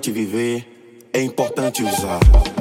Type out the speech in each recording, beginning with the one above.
importante viver, é importante usar.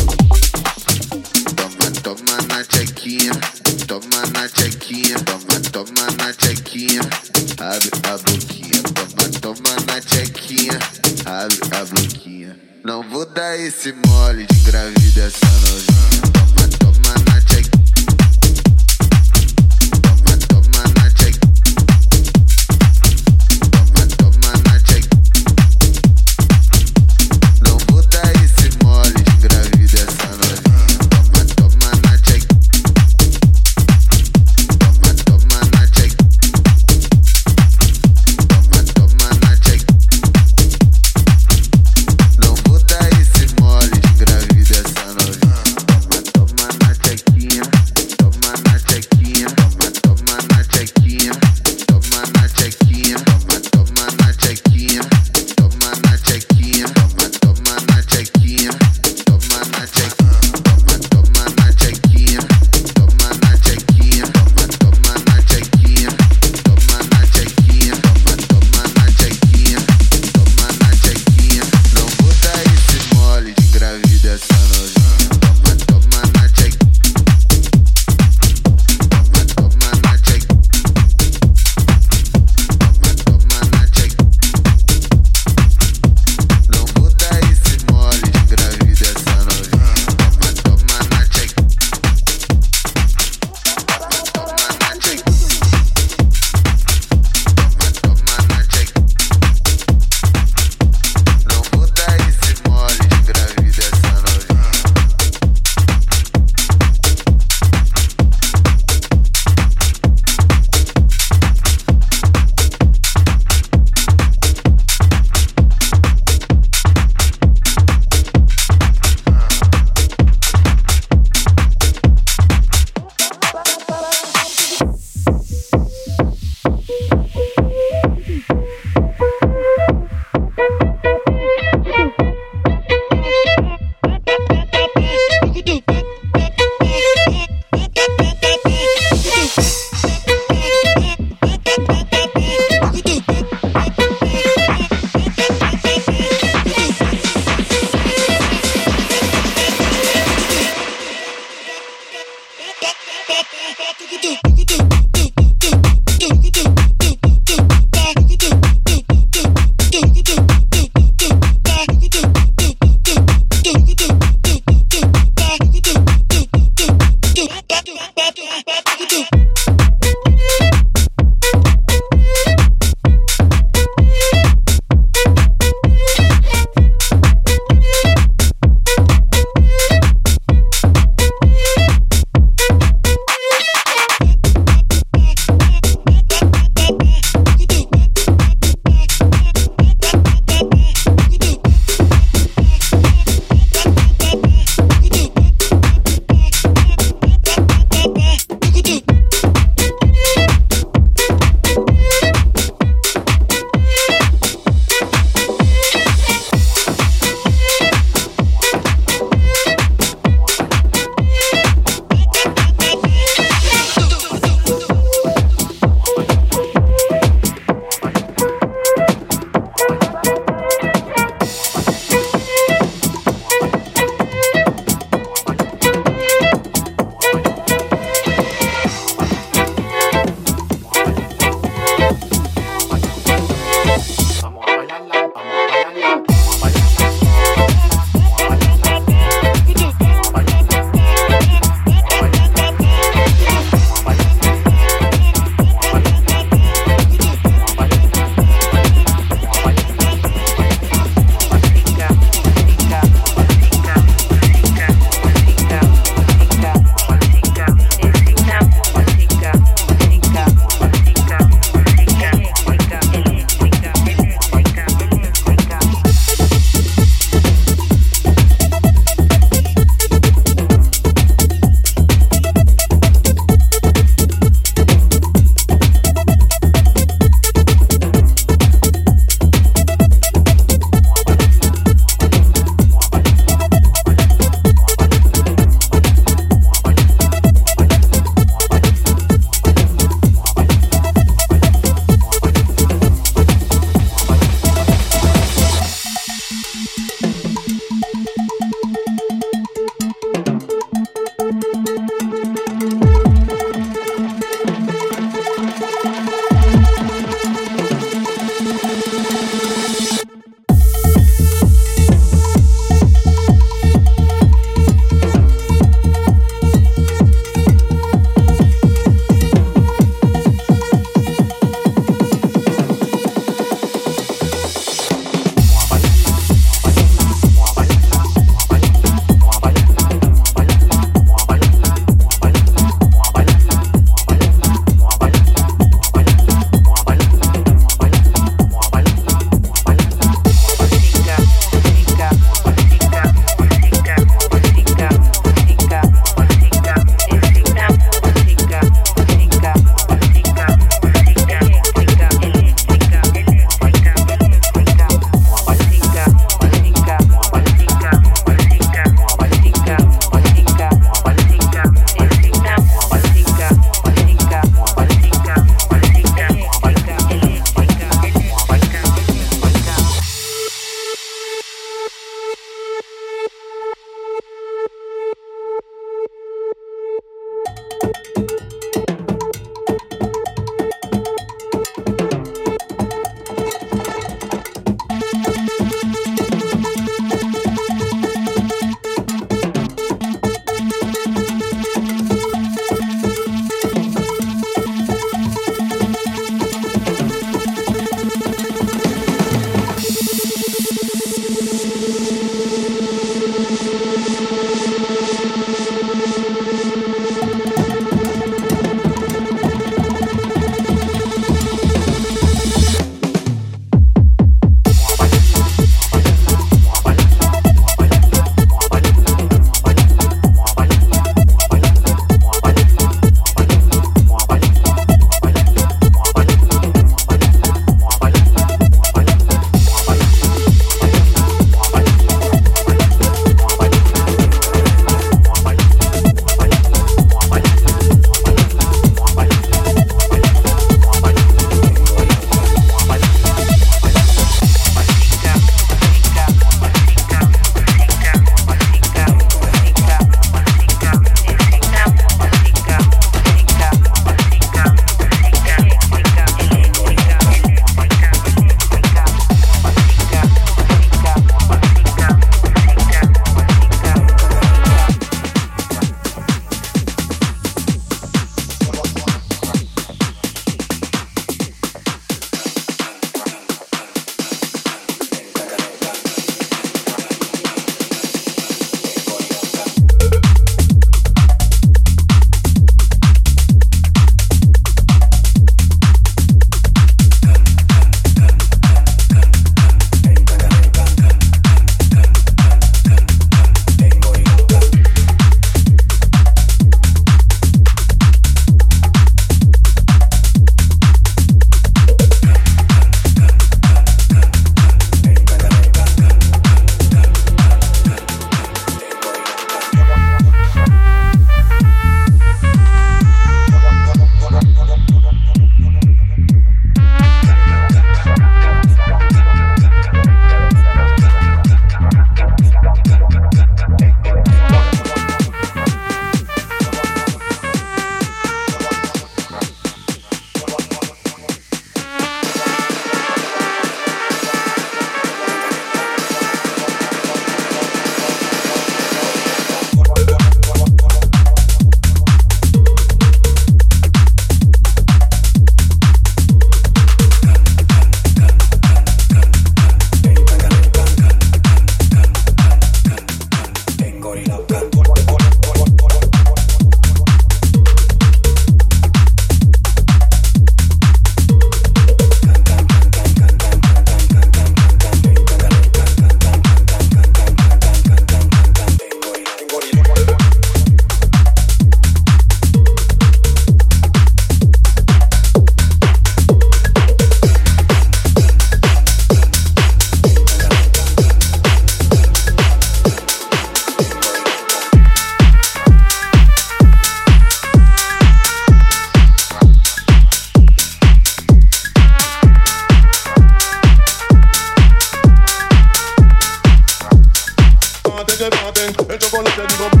popping, el chocolate rico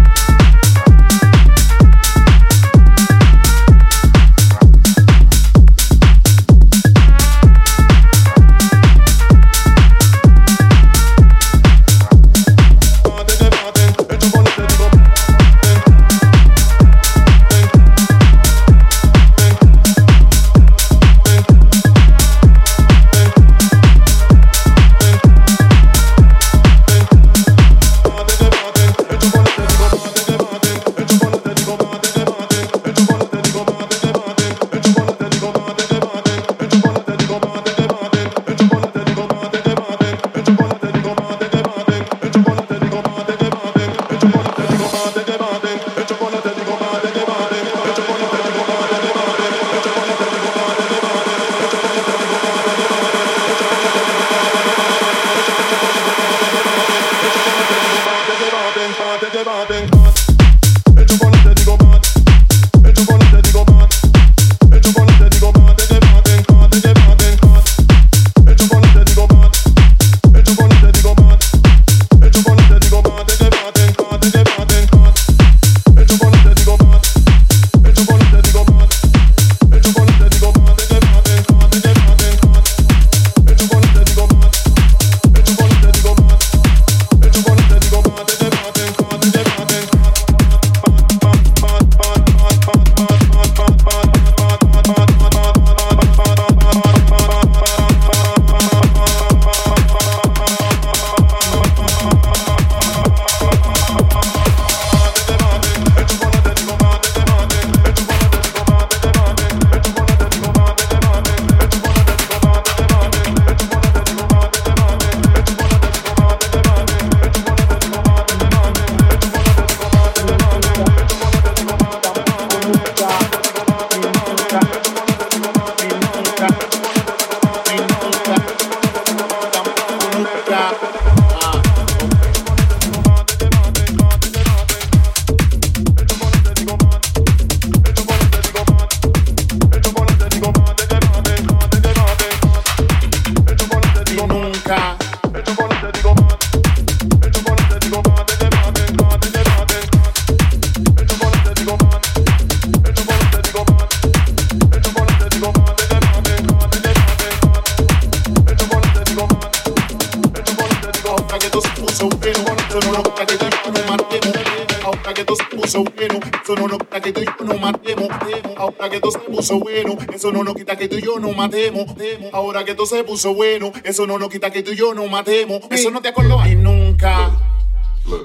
Ahora que todo se puso bueno, eso no nos quita que tú y yo nos matemos. Eso no te acuerdo ni nunca,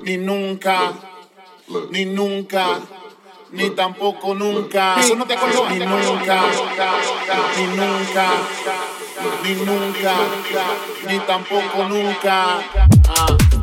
ni nunca, ni nunca. Ni tampoco nunca. Eso no te acuerdo ni nunca, ni nunca, ni nunca, ni tampoco nunca. Ah.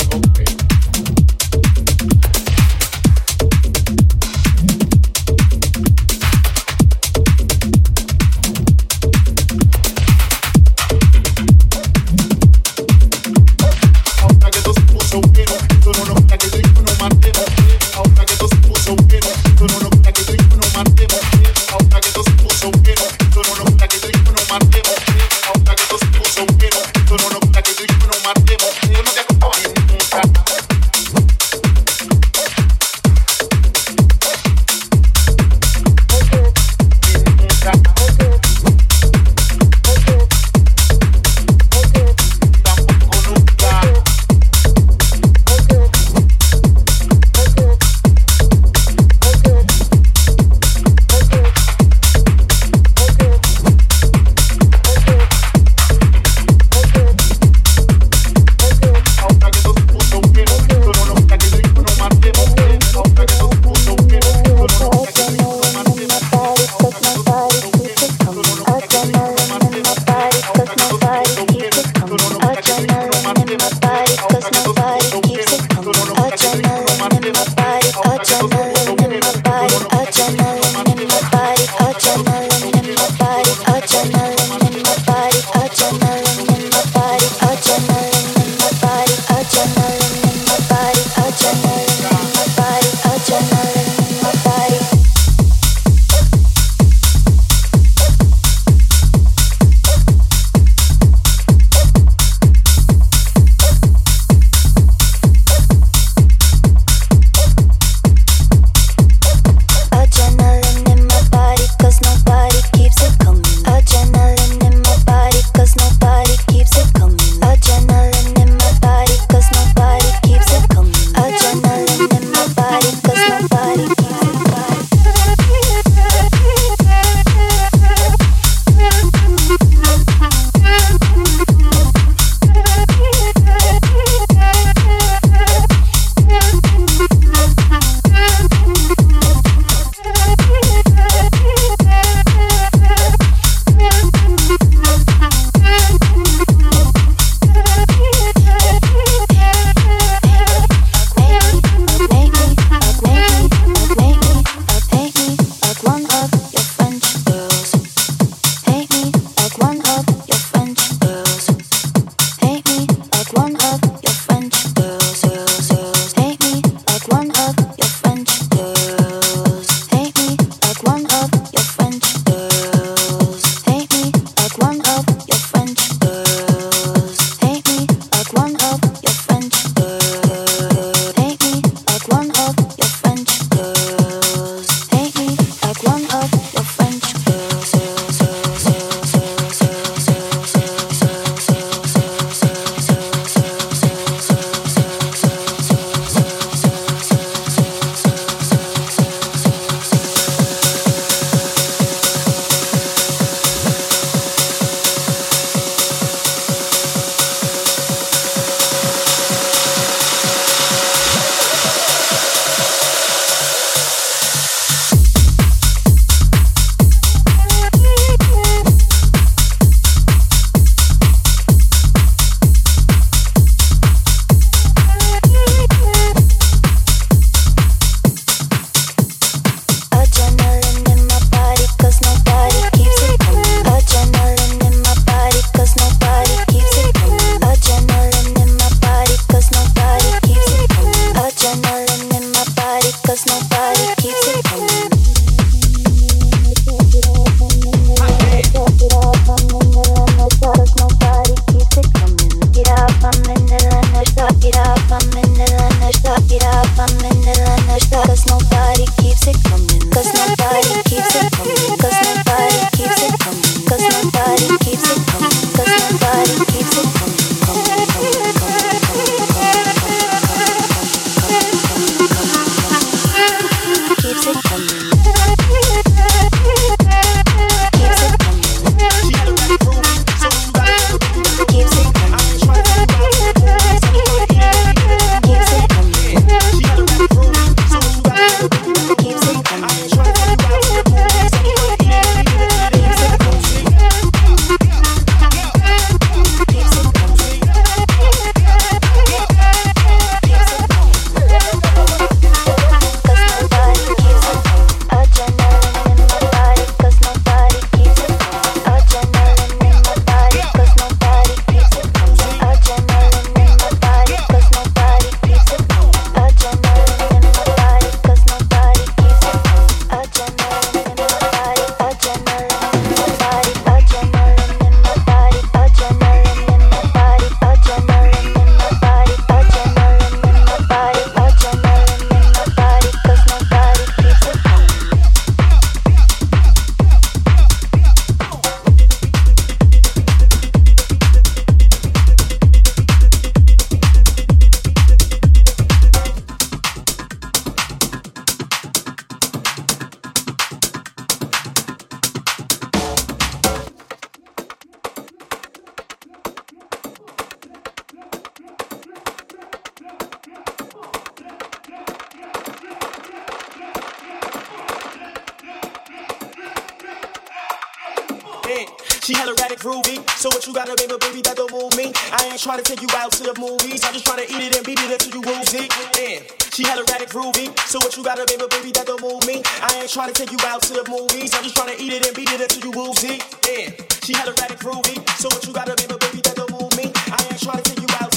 Trying to baby, baby? That don't move me. I ain't tryna take you out to the movies. I'm just trying to eat it and beat it until you woozy. Damn, she hella erratic groovy. So what you got to baby, baby, that don't move me. I ain't trying to take you out to the movies. I'm just trying to eat it and beat it until you woozy. Damn, she hella erratic groovy. So what you got to baby, baby, that don't move me. I ain't trying to take you out